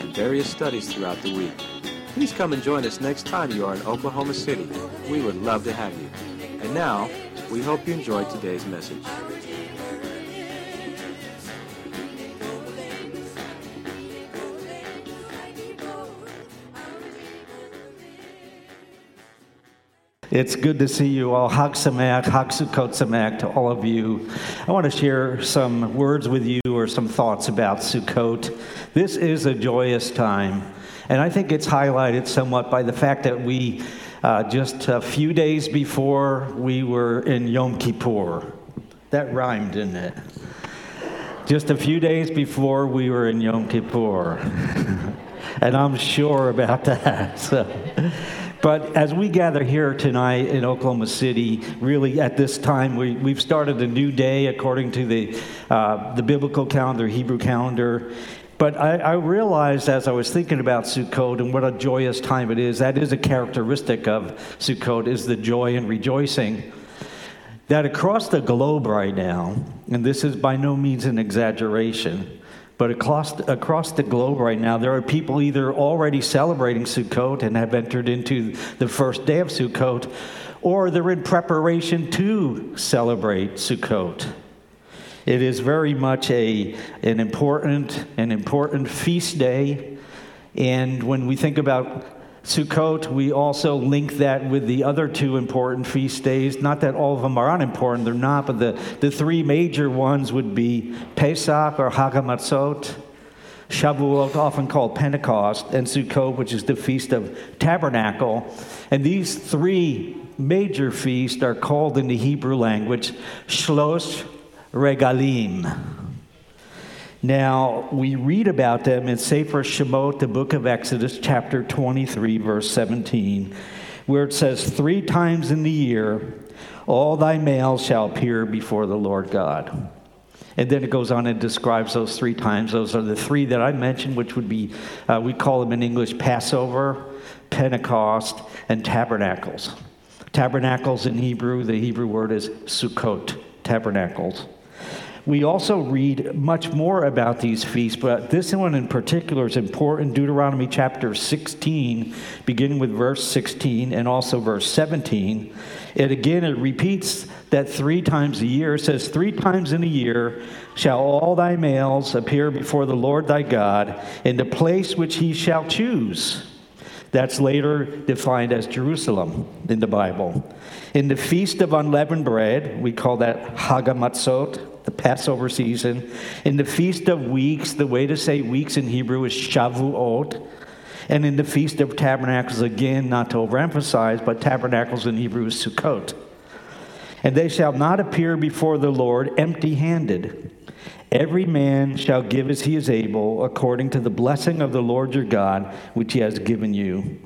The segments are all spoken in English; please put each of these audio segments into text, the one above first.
and various studies throughout the week. Please come and join us next time you are in Oklahoma City. We would love to have you. And now, we hope you enjoyed today's message. It's good to see you all. Hag Sameach, to all of you. I want to share some words with you or some thoughts about Sukkot. This is a joyous time, and I think it's highlighted somewhat by the fact that we, uh, just a few days before, we were in Yom Kippur. That rhymed, didn't it? Just a few days before, we were in Yom Kippur. and I'm sure about that. So. But as we gather here tonight in Oklahoma City, really at this time, we, we've started a new day according to the, uh, the biblical calendar, Hebrew calendar. But I, I, realized as I was thinking about Sukkot and what a joyous time it is, that is a characteristic of Sukkot, is the joy and rejoicing. That across the globe right now, and this is by no means an exaggeration, but across, across the globe right now, there are people either already celebrating Sukkot and have entered into the first day of Sukkot, or they're in preparation to celebrate Sukkot. It is very much a, an important, an important feast day. And when we think about Sukkot, we also link that with the other two important feast days. Not that all of them are unimportant, they're not, but the, the three major ones would be Pesach or Hagamatzot, Shavuot, often called Pentecost, and Sukkot, which is the Feast of Tabernacle. And these three major feasts are called in the Hebrew language Shlosh Regalim. Now, we read about them in Sefer Shemot, the book of Exodus, chapter 23, verse 17, where it says, Three times in the year, all thy males shall appear before the Lord God. And then it goes on and describes those three times. Those are the three that I mentioned, which would be, uh, we call them in English Passover, Pentecost, and Tabernacles. Tabernacles in Hebrew, the Hebrew word is Sukkot, tabernacles. We also read much more about these feasts, but this one in particular is important. Deuteronomy chapter 16, beginning with verse 16 and also verse 17. It again, it repeats that three times a year. It says, Three times in a year shall all thy males appear before the Lord thy God in the place which he shall choose. That's later defined as Jerusalem in the Bible. In the Feast of Unleavened Bread, we call that Hagamatzot, the Passover season. In the Feast of Weeks, the way to say weeks in Hebrew is Shavuot. And in the Feast of Tabernacles, again, not to overemphasize, but tabernacles in Hebrew is Sukkot. And they shall not appear before the Lord empty handed. Every man shall give as he is able, according to the blessing of the Lord your God, which he has given you.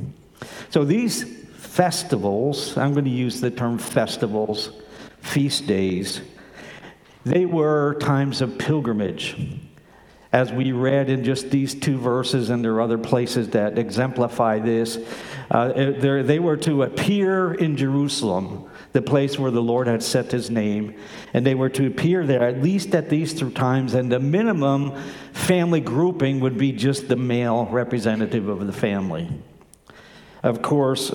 So these festivals, I'm going to use the term festivals, feast days, they were times of pilgrimage. As we read in just these two verses, and there are other places that exemplify this, uh, they were to appear in Jerusalem, the place where the Lord had set his name, and they were to appear there at least at these three times, and the minimum family grouping would be just the male representative of the family. Of course,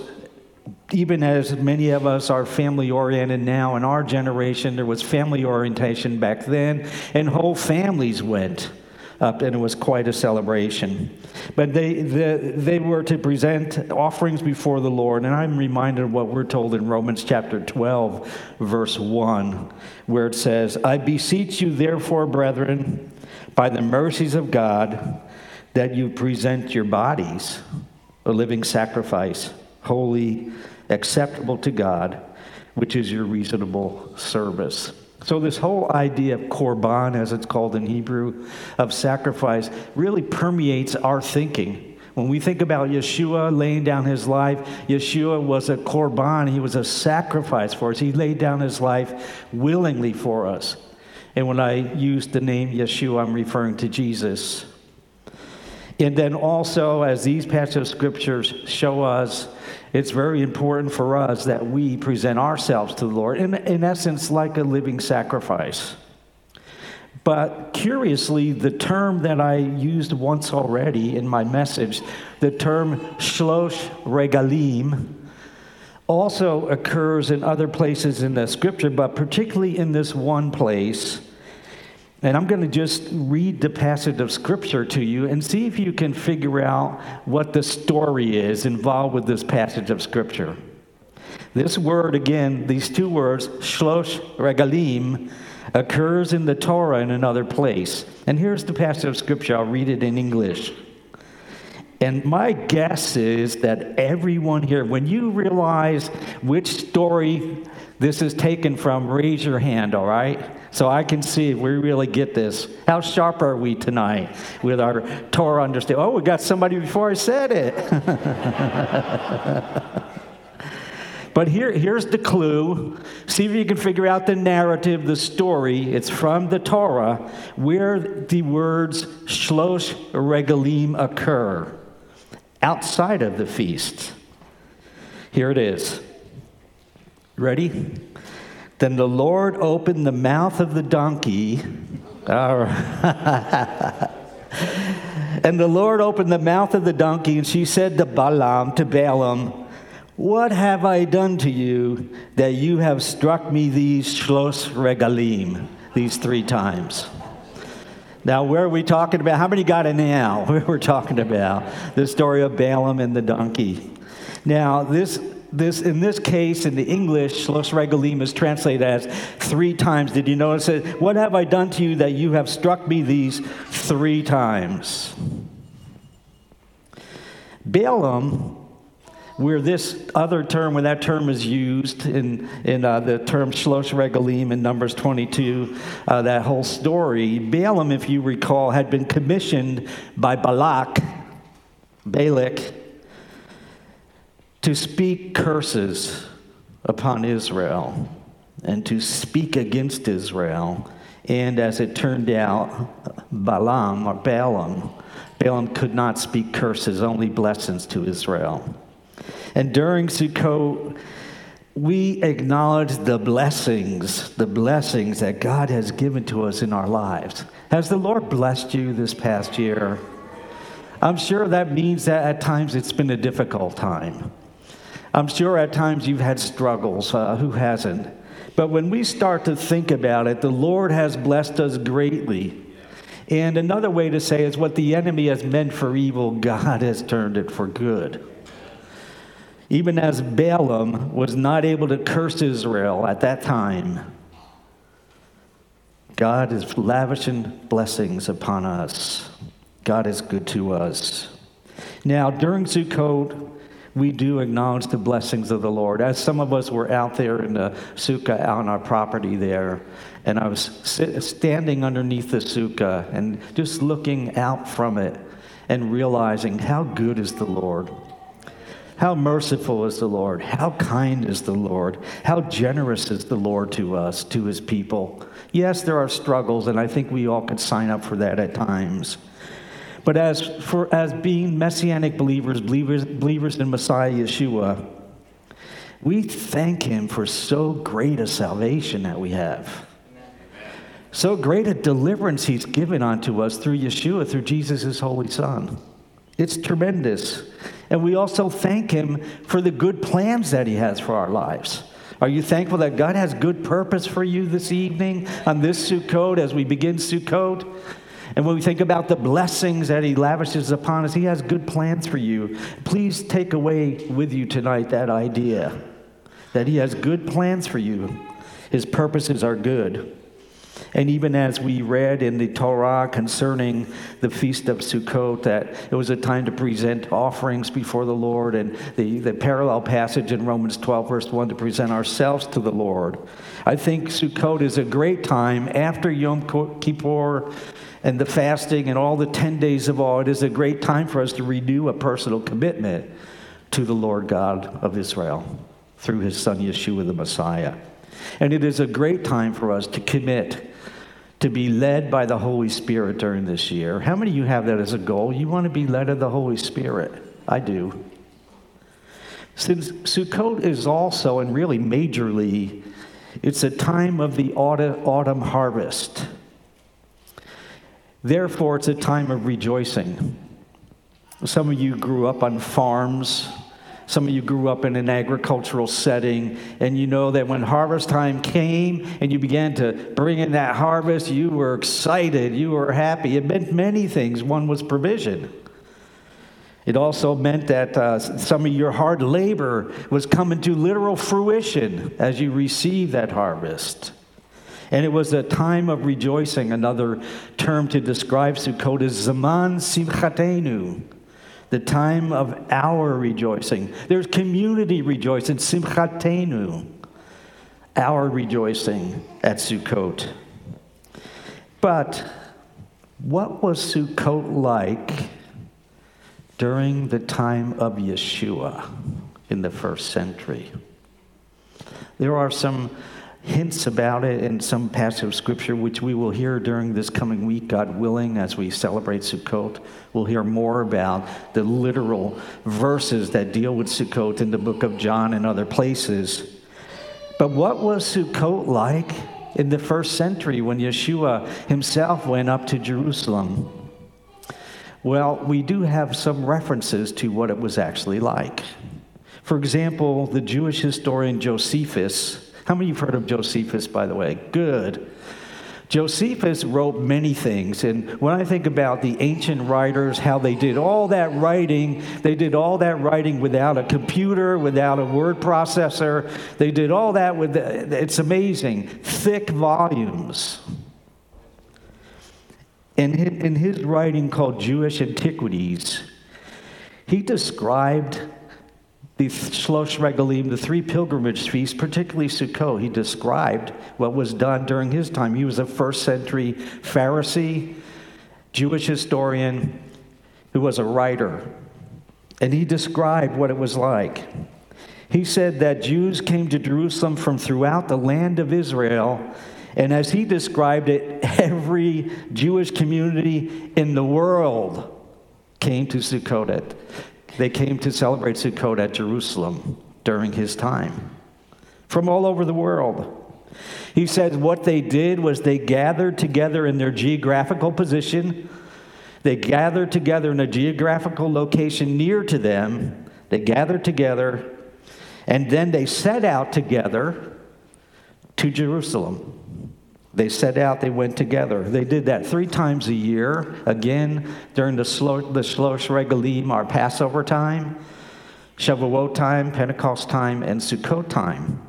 even as many of us are family oriented now in our generation, there was family orientation back then, and whole families went up, and it was quite a celebration. But they, the, they were to present offerings before the Lord, and I'm reminded of what we're told in Romans chapter 12, verse 1, where it says, I beseech you, therefore, brethren, by the mercies of God, that you present your bodies a living sacrifice holy, acceptable to God, which is your reasonable service. So, this whole idea of korban, as it's called in Hebrew, of sacrifice, really permeates our thinking When we think about Yeshua laying down his life, Yeshua was a korban, he was a sacrifice for us. He laid down his life willingly for us. And when I use the name Yeshua, I'm referring to Jesus. And then also, as these passages of scriptures show us, it's very important for us that we present ourselves to the Lord, in, in essence, like a living sacrifice. But curiously, the term that I used once already in my message, the term shlosh regalim, also occurs in other places in the scripture, but particularly in this one place. And I'm going to just read the passage of scripture to you and see if you can figure out what the story is involved with this passage of scripture. This word, again, these two words, shlosh regalim, occurs in the Torah in another place. And here's the passage of scripture. I'll read it in English. And my guess is that everyone here, when you realize which story this is taken from, raise your hand, all right? So I can see if we really get this. How sharp are we tonight with our Torah understanding? Oh, we got somebody before I said it. But here, here's the clue. See if you can figure out the narrative, the story. It's from the Torah where the words shlosh regalim occur outside of the feast. Here it is. Ready? Then the Lord opened the mouth of the donkey. and the Lord opened the mouth of the donkey, and she said to Balaam, to Balaam, what have I done to you that you have struck me these shlosh regalim, these three times? Now, where are we talking about? How many got it now? We're talking about the story of Balaam and the donkey. Now, this, this in this case, in the English, shlosh regalim is translated as three times. Did you notice it? What have I done to you that you have struck me these three times? Balaam where this other term, where that term is used in, in uh, the term shlosh regalim in Numbers 22, uh, that whole story, Balaam, if you recall, had been commissioned by Balak, Balak, to speak curses upon Israel and to speak against Israel. And as it turned out, Balaam or Balaam, Balaam could not speak curses, only blessings to Israel. And during Sukkot, we acknowledge the blessings, the blessings that God has given to us in our lives. Has the Lord blessed you this past year? I'm sure that means that at times it's been a difficult time. I'm sure at times you've had struggles. Uh, who hasn't? But when we start to think about it, the Lord has blessed us greatly. And another way to say is what the enemy has meant for evil, God has turned it for good. Even as Balaam was not able to curse Israel at that time, God is lavishing blessings upon us. God is good to us. Now, during Sukkot, we do acknowledge the blessings of the Lord. As some of us were out there in the sukkah on our property there, and I was sit, standing underneath the sukkah and just looking out from it and realizing how good is the Lord. How merciful is the Lord? How kind is the Lord? How generous is the Lord to us, to his people? Yes, there are struggles, and I think we all could sign up for that at times. But as for as being messianic believers, believers, believers in Messiah Yeshua, we thank him for so great a salvation that we have. So great a deliverance he's given unto us through Yeshua, through Jesus, his holy Son. It's tremendous. And we also thank Him for the good plans that He has for our lives. Are you thankful that God has good purpose for you this evening on this Sukkot as we begin Sukkot? And when we think about the blessings that He lavishes upon us, He has good plans for you. Please take away with you tonight that idea that He has good plans for you. His purposes are good. And even as we read in the Torah concerning the Feast of Sukkot, that it was a time to present offerings before the Lord, and the, the parallel passage in Romans 12, verse 1, to present ourselves to the Lord. I think Sukkot is a great time after Yom Kippur and the fasting and all the 10 days of awe, it is a great time for us to renew a personal commitment to the Lord God of Israel through his son Yeshua the Messiah. And it is a great time for us to commit to be led by the Holy Spirit during this year. How many of you have that as a goal? You want to be led of the Holy Spirit? I do. Since Sukkot is also, and really majorly, it's a time of the autumn harvest. Therefore, it's a time of rejoicing. Some of you grew up on farms. Some of you grew up in an agricultural setting, and you know that when harvest time came and you began to bring in that harvest, you were excited, you were happy. It meant many things. One was provision. It also meant that uh, some of your hard labor was coming to literal fruition as you received that harvest. And it was a time of rejoicing. Another term to describe Sukkot is Zaman Simchatenu, the time of our rejoicing. There's community rejoicing, Simchatenu, our rejoicing at Sukkot. But what was Sukkot like? during the time of Yeshua in the first century. There are some hints about it in some passage of scripture, which we will hear during this coming week, God willing, as we celebrate Sukkot. We'll hear more about the literal verses that deal with Sukkot in the book of John and other places. But what was Sukkot like in the first century when Yeshua himself went up to Jerusalem? Well, we do have some references to what it was actually like. For example, the Jewish historian Josephus. How many of you have heard of Josephus, by the way? Good. Josephus wrote many things, and when I think about the ancient writers, how they did all that writing, they did all that writing without a computer, without a word processor. They did all that with, it's amazing, thick volumes. In his, in his writing called Jewish Antiquities, he described the Shlosh Regalim, the three pilgrimage feasts, particularly Sukkot. He described what was done during his time. He was a first century Pharisee, Jewish historian, who was a writer. And he described what it was like. He said that Jews came to Jerusalem from throughout the land of Israel and as he described it, every Jewish community in the world came to Sukkot. They came to celebrate Sukkot at Jerusalem during his time from all over the world. He said what they did was they gathered together in their geographical position. They gathered together in a geographical location near to them. They gathered together, and then they set out together to Jerusalem. They set out, they went together. They did that three times a year, again during the, Shlo, the Shlosh Regalim, our Passover time, Shavuot time, Pentecost time, and Sukkot time.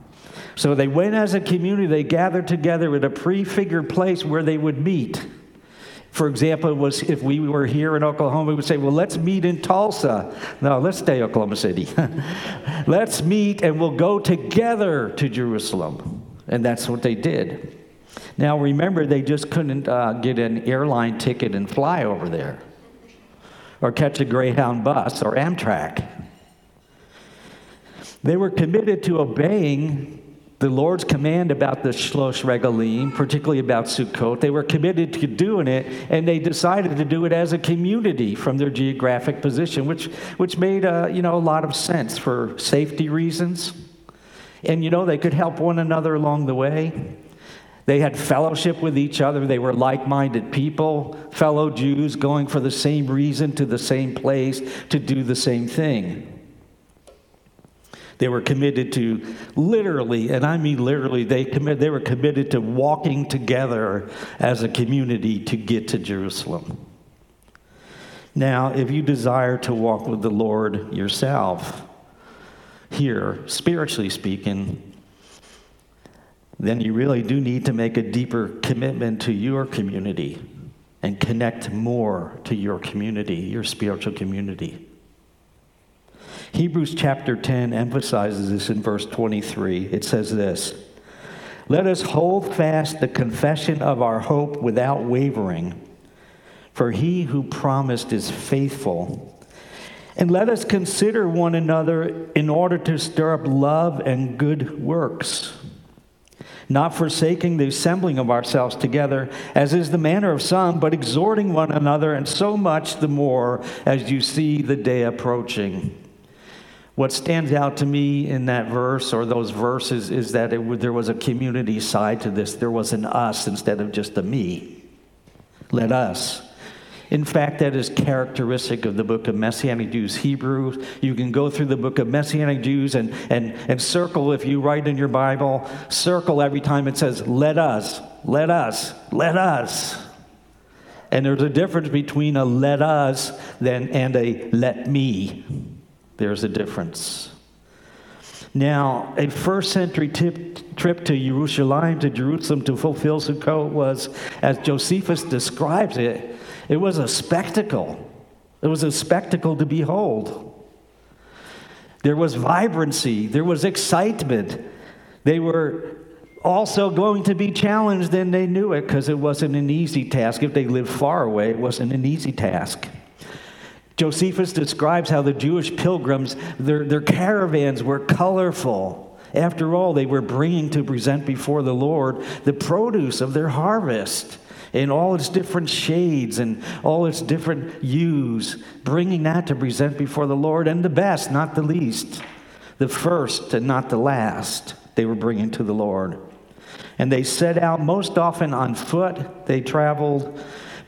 So they went as a community, they gathered together at a prefigured place where they would meet. For example, was if we were here in Oklahoma, we would say, well, let's meet in Tulsa. No, let's stay Oklahoma City. let's meet and we'll go together to Jerusalem. And that's what they did. Now, remember, they just couldn't uh, get an airline ticket and fly over there or catch a Greyhound bus or Amtrak. They were committed to obeying the Lord's command about the Shlosh Regalim, particularly about Sukkot. They were committed to doing it, and they decided to do it as a community from their geographic position, which, which made uh, you know, a lot of sense for safety reasons. And, you know, they could help one another along the way. They had fellowship with each other. They were like minded people, fellow Jews, going for the same reason to the same place to do the same thing. They were committed to literally, and I mean literally, they, commit, they were committed to walking together as a community to get to Jerusalem. Now, if you desire to walk with the Lord yourself, here, spiritually speaking, then you really do need to make a deeper commitment to your community and connect more to your community, your spiritual community. Hebrews chapter 10 emphasizes this in verse 23. It says this Let us hold fast the confession of our hope without wavering, for he who promised is faithful. And let us consider one another in order to stir up love and good works, not forsaking the assembling of ourselves together, as is the manner of some, but exhorting one another, and so much the more as you see the day approaching. What stands out to me in that verse or those verses is that it, there was a community side to this. There was an us instead of just a me. Let us. In fact, that is characteristic of the book of Messianic Jews. Hebrew, you can go through the book of Messianic Jews and, and, and circle, if you write in your Bible, circle every time it says, let us, let us, let us. And there's a difference between a let us than, and a let me. There's a difference. Now, a first century tip, trip to Jerusalem, to Jerusalem to fulfill Sukkot was, as Josephus describes it, it was a spectacle. It was a spectacle to behold. There was vibrancy, there was excitement. They were also going to be challenged, and they knew it because it wasn't an easy task. If they lived far away, it wasn't an easy task. Josephus describes how the Jewish pilgrims, their, their caravans were colorful. After all, they were bringing to present before the Lord the produce of their harvest in all its different shades and all its different hues, bringing that to present before the Lord, and the best, not the least, the first and not the last, they were bringing to the Lord. And they set out most often on foot, they traveled,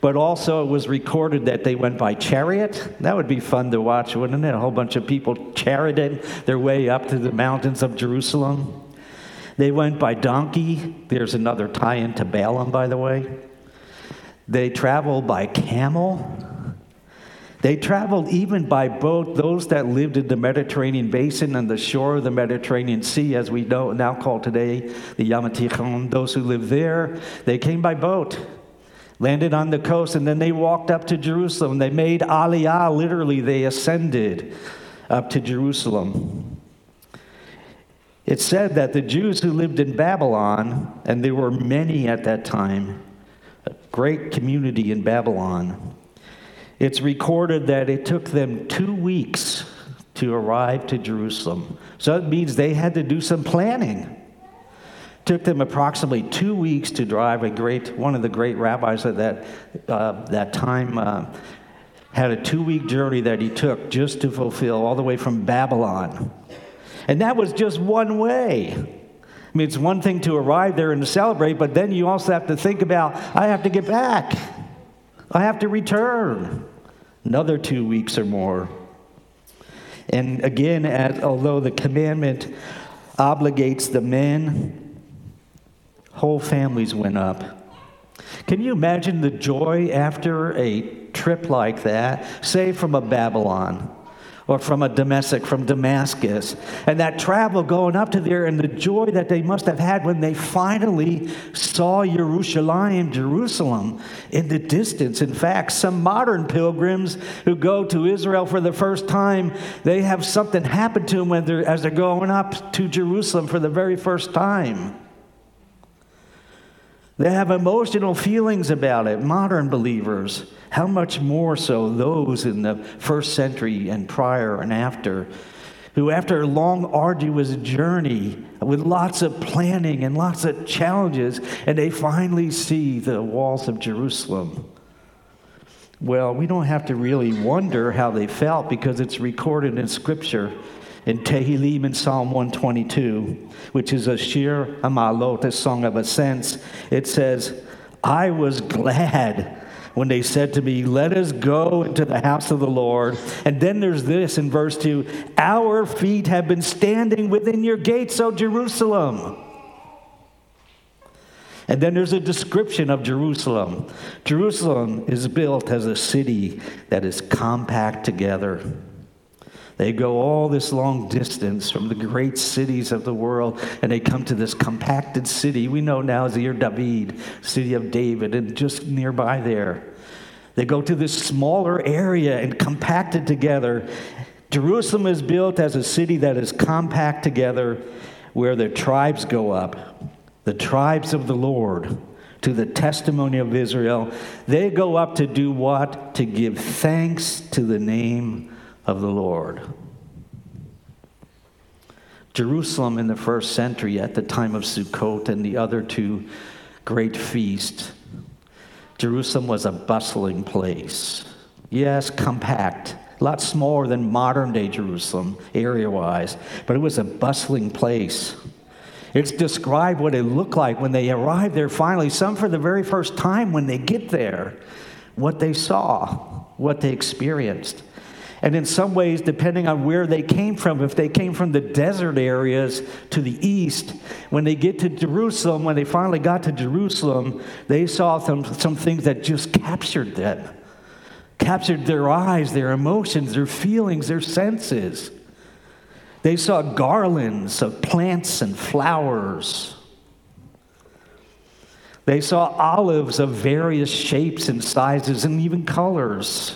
but also it was recorded that they went by chariot. That would be fun to watch, wouldn't it? A whole bunch of people charioted their way up to the mountains of Jerusalem. They went by donkey. There's another tie in to Balaam, by the way. They traveled by camel. They traveled even by boat. Those that lived in the Mediterranean basin and the shore of the Mediterranean Sea, as we know now call today the Yam Tichon, those who lived there, they came by boat, landed on the coast, and then they walked up to Jerusalem. They made Aliyah, literally, they ascended up to Jerusalem. It said that the Jews who lived in Babylon, and there were many at that time, great community in Babylon. It's recorded that it took them two weeks to arrive to Jerusalem. So it means they had to do some planning. Took them approximately two weeks to drive. A great one of the great rabbis at that uh, that time uh, had a two-week journey that he took just to fulfill all the way from Babylon, and that was just one way. I mean, it's one thing to arrive there and to celebrate, but then you also have to think about I have to get back, I have to return. Another two weeks or more. And again, at, although the commandment obligates the men, whole families went up. Can you imagine the joy after a trip like that, say from a Babylon? Or from a domestic from Damascus. And that travel going up to there and the joy that they must have had when they finally saw Jerusalem, Jerusalem in the distance. In fact, some modern pilgrims who go to Israel for the first time, they have something happen to them they're, as they're going up to Jerusalem for the very first time. They have emotional feelings about it, modern believers. How much more so those in the first century and prior and after, who, after a long, arduous journey with lots of planning and lots of challenges, and they finally see the walls of Jerusalem. Well, we don't have to really wonder how they felt because it's recorded in Scripture in Tehillim in Psalm 122, which is a Shir Amalot, a song of ascents. It says, I was glad when they said to me, Let us go into the house of the Lord. And then there's this in verse 2 Our feet have been standing within your gates, O Jerusalem. And then there's a description of Jerusalem. Jerusalem is built as a city that is compact together. They go all this long distance from the great cities of the world, and they come to this compacted city we know now as Ir David, city of David, and just nearby there. They go to this smaller area and compacted together. Jerusalem is built as a city that is compact together, where the tribes go up, the tribes of the Lord, to the testimony of Israel. They go up to do what? To give thanks to the name of the Lord. Jerusalem in the first century, at the time of Sukkot and the other two great feasts, Jerusalem was a bustling place. Yes, compact, a lot smaller than modern day Jerusalem, area wise, but it was a bustling place. It's described what it looked like when they arrived there finally, some for the very first time when they get there, what they saw, what they experienced. And in some ways, depending on where they came from, if they came from the desert areas to the east, when they get to Jerusalem, when they finally got to Jerusalem, they saw some, some things that just captured them, captured their eyes, their emotions, their feelings, their senses. They saw garlands of plants and flowers. They saw olives of various shapes and sizes and even colors.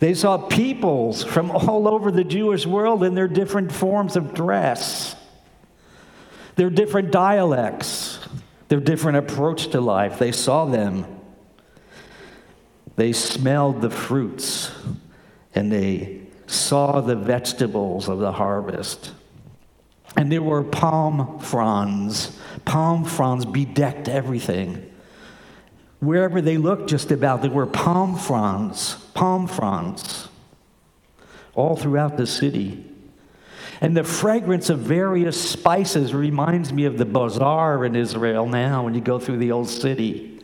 They saw peoples from all over the Jewish world in their different forms of dress, their different dialects, their different approach to life. They saw them. They smelled the fruits and they saw the vegetables of the harvest. And there were palm fronds. Palm fronds bedecked everything. Wherever they looked, just about, there were palm fronds, palm fronds, all throughout the city. And the fragrance of various spices reminds me of the bazaar in Israel now when you go through the old city.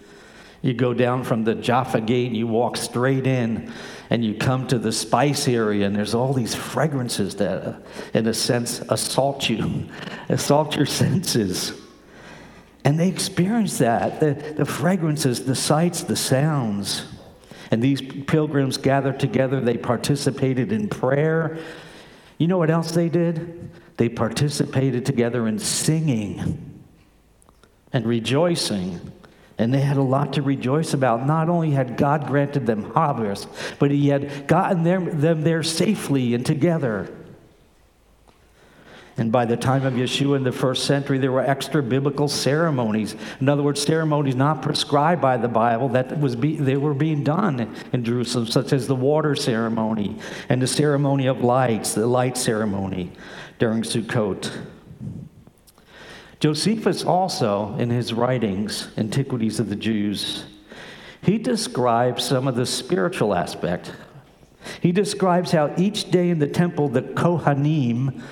You go down from the Jaffa gate and you walk straight in and you come to the spice area and there's all these fragrances that, in a sense, assault you, assault your senses. And they experienced that the, the fragrances, the sights, the sounds. And these pilgrims gathered together, they participated in prayer. You know what else they did? They participated together in singing and rejoicing. And they had a lot to rejoice about. Not only had God granted them harvest, but He had gotten them, them there safely and together. And by the time of Yeshua in the first century, there were extra biblical ceremonies. In other words, ceremonies not prescribed by the Bible that was be, they were being done in Jerusalem, such as the water ceremony and the ceremony of lights, the light ceremony during Sukkot. Josephus also, in his writings, Antiquities of the Jews, he describes some of the spiritual aspect. He describes how each day in the temple, the Kohanim,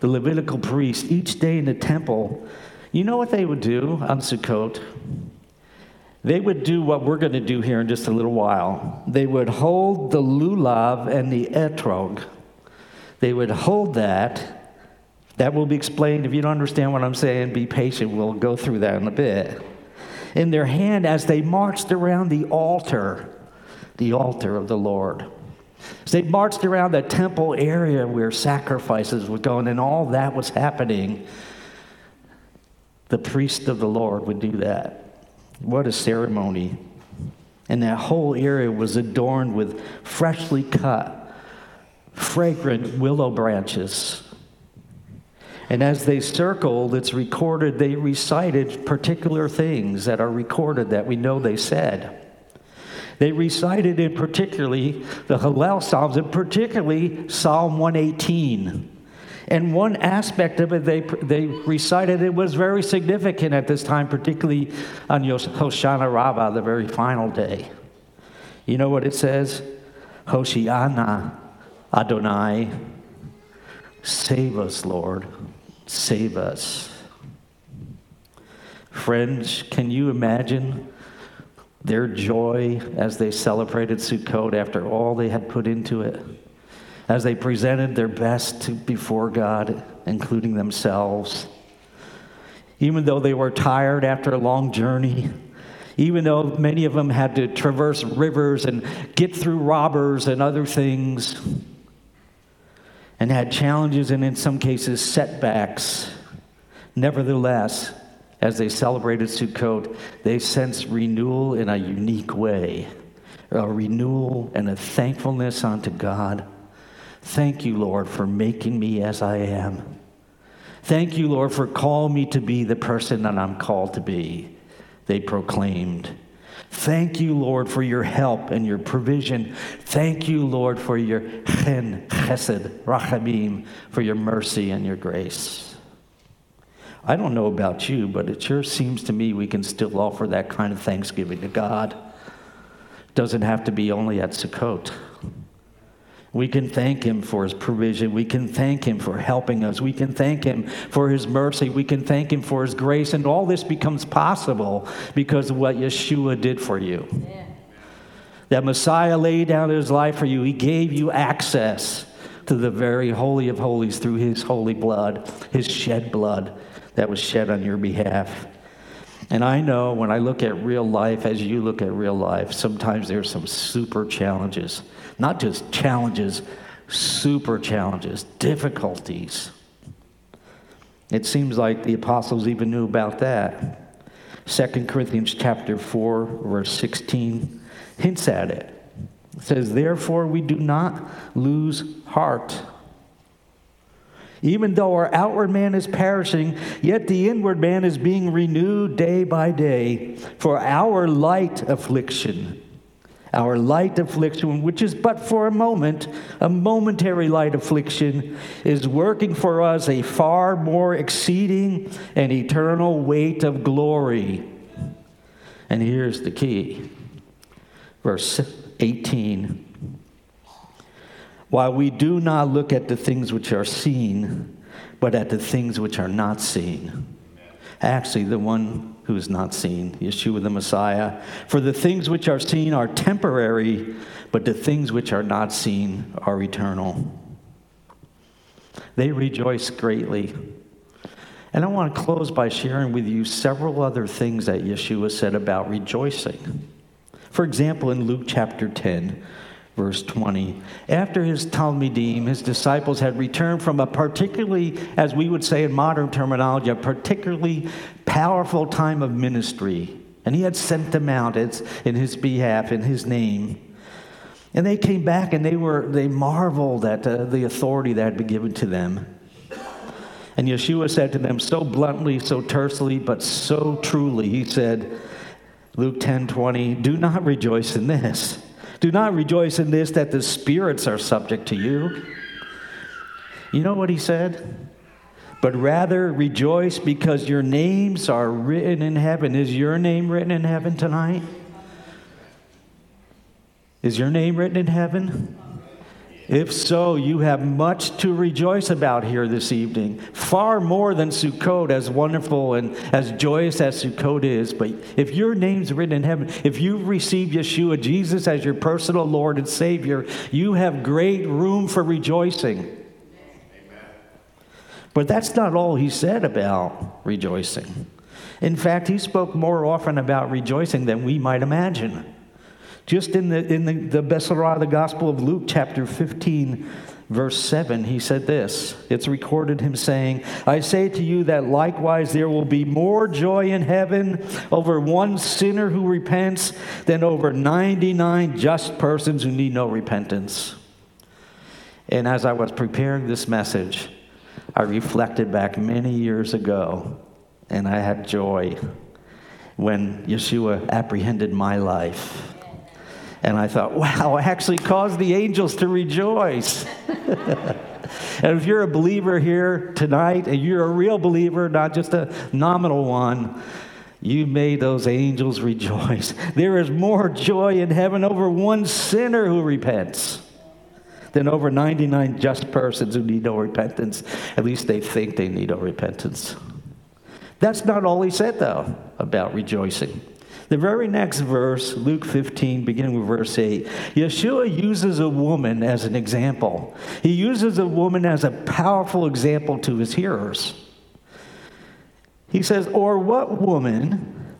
the Levitical priests, each day in the temple, you know what they would do on Sukkot? They would do what we're going to do here in just a little while. They would hold the lulav and the etrog. They would hold that. That will be explained. If you don't understand what I'm saying, be patient. We'll go through that in a bit. In their hand as they marched around the altar, the altar of the Lord. They marched around the temple area where sacrifices were going and all that was happening. The priest of the Lord would do that. What a ceremony. And that whole area was adorned with freshly cut, fragrant willow branches. And as they circled, it's recorded, they recited particular things that are recorded that we know they said. They recited in particularly the Hallel Psalms, and particularly Psalm 118. And one aspect of it they, they recited, it was very significant at this time, particularly on Hoshana Rabbah, the very final day. You know what it says? Hoshiana Adonai, save us, Lord, save us. Friends, can you imagine their joy as they celebrated Sukkot after all they had put into it, as they presented their best to, before God, including themselves. Even though they were tired after a long journey, even though many of them had to traverse rivers and get through robbers and other things, and had challenges and in some cases setbacks, nevertheless, as they celebrated Sukkot, they sensed renewal in a unique way a renewal and a thankfulness unto God. Thank you, Lord, for making me as I am. Thank you, Lord, for calling me to be the person that I'm called to be. they proclaimed. Thank you, Lord, for your help and your provision. Thank you, Lord, for your chen, chesed, rachamim, for your mercy and your grace. I don't know about you, but it sure seems to me we can still offer that kind of thanksgiving to God. Doesn't have to be only at Sukkot. We can thank him for his provision. We can thank him for helping us. We can thank him for his mercy. We can thank him for his grace. And all this becomes possible because of what Yeshua did for you. Yeah. That Messiah laid down his life for you, he gave you access to the very holy of holies through his holy blood, his shed blood that was shed on your behalf. And I know when I look at real life, as you look at real life, sometimes there's some super challenges. Not just challenges, super challenges, difficulties. It seems like the apostles even knew about that. 2 Corinthians chapter 4, verse 16 hints at it. It says, Therefore we do not lose heart. Even though our outward man is perishing, yet the inward man is being renewed day by day. For our light affliction, our light affliction, which is but for a moment, a momentary light affliction, is working for us a far more exceeding and eternal weight of glory. And here's the key verse 18. While we do not look at the things which are seen, but at the things which are not seen. Actually, the one who is not seen, Yeshua the Messiah. For the things which are seen are temporary, but the things which are not seen are eternal. They rejoice greatly. And I want to close by sharing with you several other things that Yeshua said about rejoicing. For example, in Luke chapter 10, verse 20. After his Talmidim, his disciples had returned from a particularly, as we would say in modern terminology, a particularly powerful time of ministry. And he had sent them out in his behalf, in his name. And they came back and they were they marveled at uh, the authority that had been given to them. And Yeshua said to them so bluntly, so tersely, but so truly, he said, Luke 10 20, do not rejoice in this do not rejoice in this that the spirits are subject to you. You know what he said? But rather rejoice because your names are written in heaven. Is your name written in heaven tonight? Is your name written in heaven? If so, you have much to rejoice about here this evening. Far more than Sukkot, as wonderful and as joyous as Sukkot is. But if your name's written in heaven, if you've received Yeshua, Jesus, as your personal Lord and Savior, you have great room for rejoicing. But that's not all he said about rejoicing. In fact, he spoke more often about rejoicing than we might imagine. Just in the, in the, the Besorah, the Gospel of Luke, chapter 15, verse 7, he said this. It's recorded him saying, I say to you that likewise there will be more joy in heaven over one sinner who repents than over 99 just persons who need no repentance. And as I was preparing this message, I reflected back many years ago, and I had joy when Yeshua apprehended my life and I thought, wow, I actually caused the angels to rejoice. and if you're a believer here tonight, and you're a real believer, not just a nominal one, you made those angels rejoice. There is more joy in heaven over one sinner who repents than over 99 just persons who need no repentance. At least they think they need no repentance. That's not all he said, though, about rejoicing. The very next verse, Luke 15, beginning with verse 8, Yeshua uses a woman as an example. He uses a woman as a powerful example to his hearers. He says, Or what woman,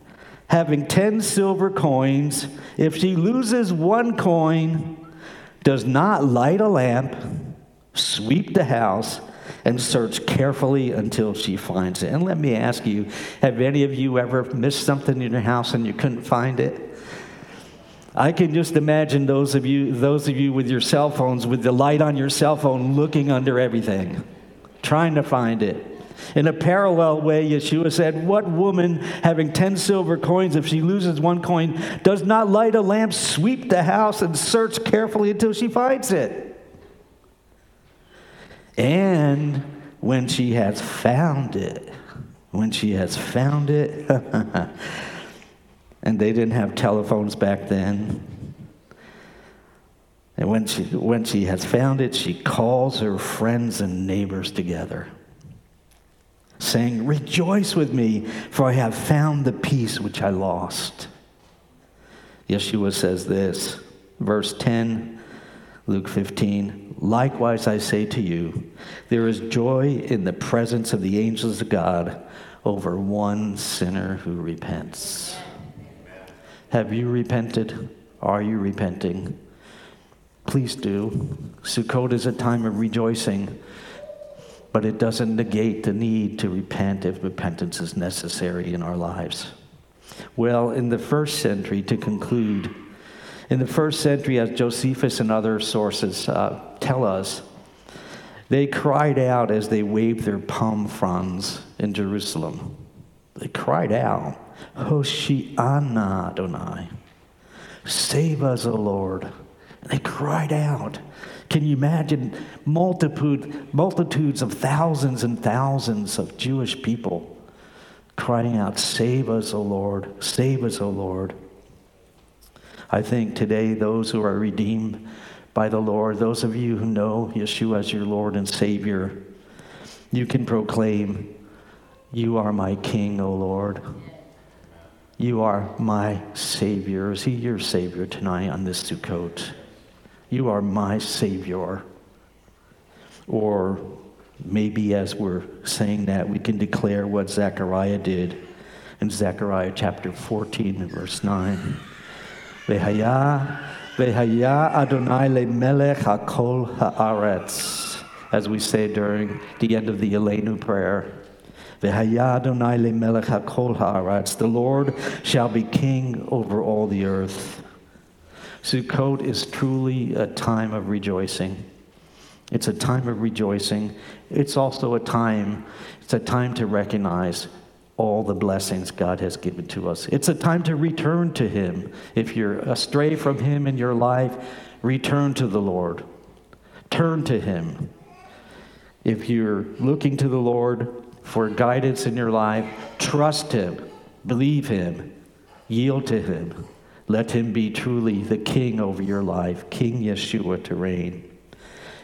having 10 silver coins, if she loses one coin, does not light a lamp, sweep the house, and search carefully until she finds it. And let me ask you have any of you ever missed something in your house and you couldn't find it? I can just imagine those of you, those of you with your cell phones, with the light on your cell phone, looking under everything, trying to find it. In a parallel way, Yeshua said, What woman having 10 silver coins, if she loses one coin, does not light a lamp, sweep the house, and search carefully until she finds it? And when she has found it, when she has found it, and they didn't have telephones back then. And when she, when she has found it, she calls her friends and neighbors together, saying, Rejoice with me, for I have found the piece which I lost. Yeshua says this, verse 10, Luke 15. Likewise, I say to you, there is joy in the presence of the angels of God over one sinner who repents. Have you repented? Are you repenting? Please do. Sukkot is a time of rejoicing, but it doesn't negate the need to repent if repentance is necessary in our lives. Well, in the first century, to conclude, in the first century, as Josephus and other sources uh, tell us, they cried out as they waved their palm fronds in Jerusalem. They cried out, Hoshiana Adonai. Save us, O Lord. And they cried out. Can you imagine multitude, multitudes of thousands and thousands of Jewish people crying out, Save us, O Lord, save us, O Lord. I think today, those who are redeemed by the Lord, those of you who know Yeshua as your Lord and Savior, you can proclaim, You are my King, O Lord. You are my Savior. Is He your Savior tonight on this Sukkot? You are my Savior. Or maybe as we're saying that, we can declare what Zechariah did in Zechariah chapter 14 and verse 9. Vehaya, Vehaya Adonai le melech hakol haaretz, as we say during the end of the Aleinu prayer. The Lord shall be king over all the earth. Sukkot is truly a time of rejoicing. It's a time of rejoicing. It's also a time, it's a time to recognize all the blessings God has given to us. It's a time to return to Him. If you're astray from Him in your life, return to the Lord. Turn to Him. If you're looking to the Lord, for guidance in your life, trust Him, believe Him, yield to Him. Let Him be truly the King over your life, King Yeshua to reign.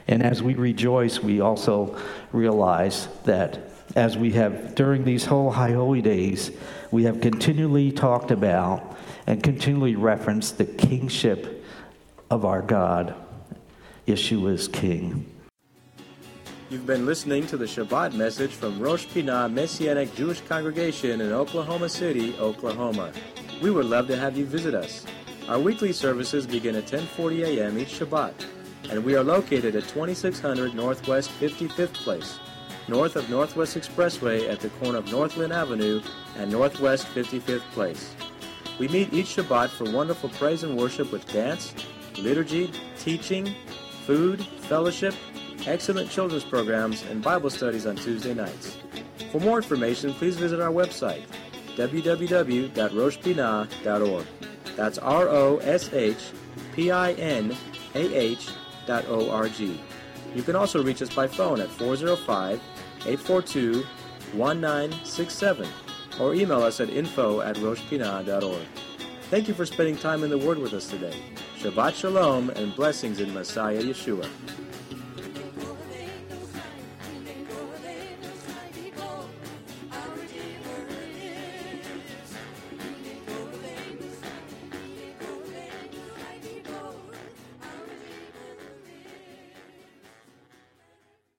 And as we rejoice, we also realize that as we have during these whole high holy days, we have continually talked about and continually referenced the kingship of our God. Yeshua is King. You've been listening to the Shabbat message from Rosh Pinah Messianic Jewish Congregation in Oklahoma City, Oklahoma. We would love to have you visit us. Our weekly services begin at 10:40 a.m. each Shabbat, and we are located at 2600 Northwest 55th Place, north of Northwest Expressway at the corner of Northland Avenue and Northwest 55th Place. We meet each Shabbat for wonderful praise and worship with dance, liturgy, teaching, food, fellowship, excellent children's programs, and Bible studies on Tuesday nights. For more information, please visit our website, www.roshpinah.org. That's R O S H P I N A H dot O R G. You can also reach us by phone at 405 842 1967 or email us at info at roshpinah.org. Thank you for spending time in the Word with us today. Shabbat Shalom and blessings in Messiah Yeshua.